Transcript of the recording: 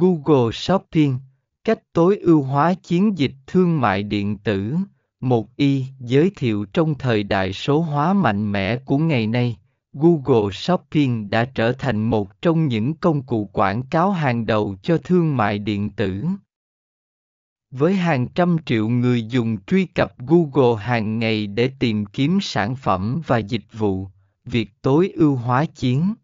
Google Shopping, cách tối ưu hóa chiến dịch thương mại điện tử. Một y giới thiệu trong thời đại số hóa mạnh mẽ của ngày nay, Google Shopping đã trở thành một trong những công cụ quảng cáo hàng đầu cho thương mại điện tử. Với hàng trăm triệu người dùng truy cập Google hàng ngày để tìm kiếm sản phẩm và dịch vụ, việc tối ưu hóa chiến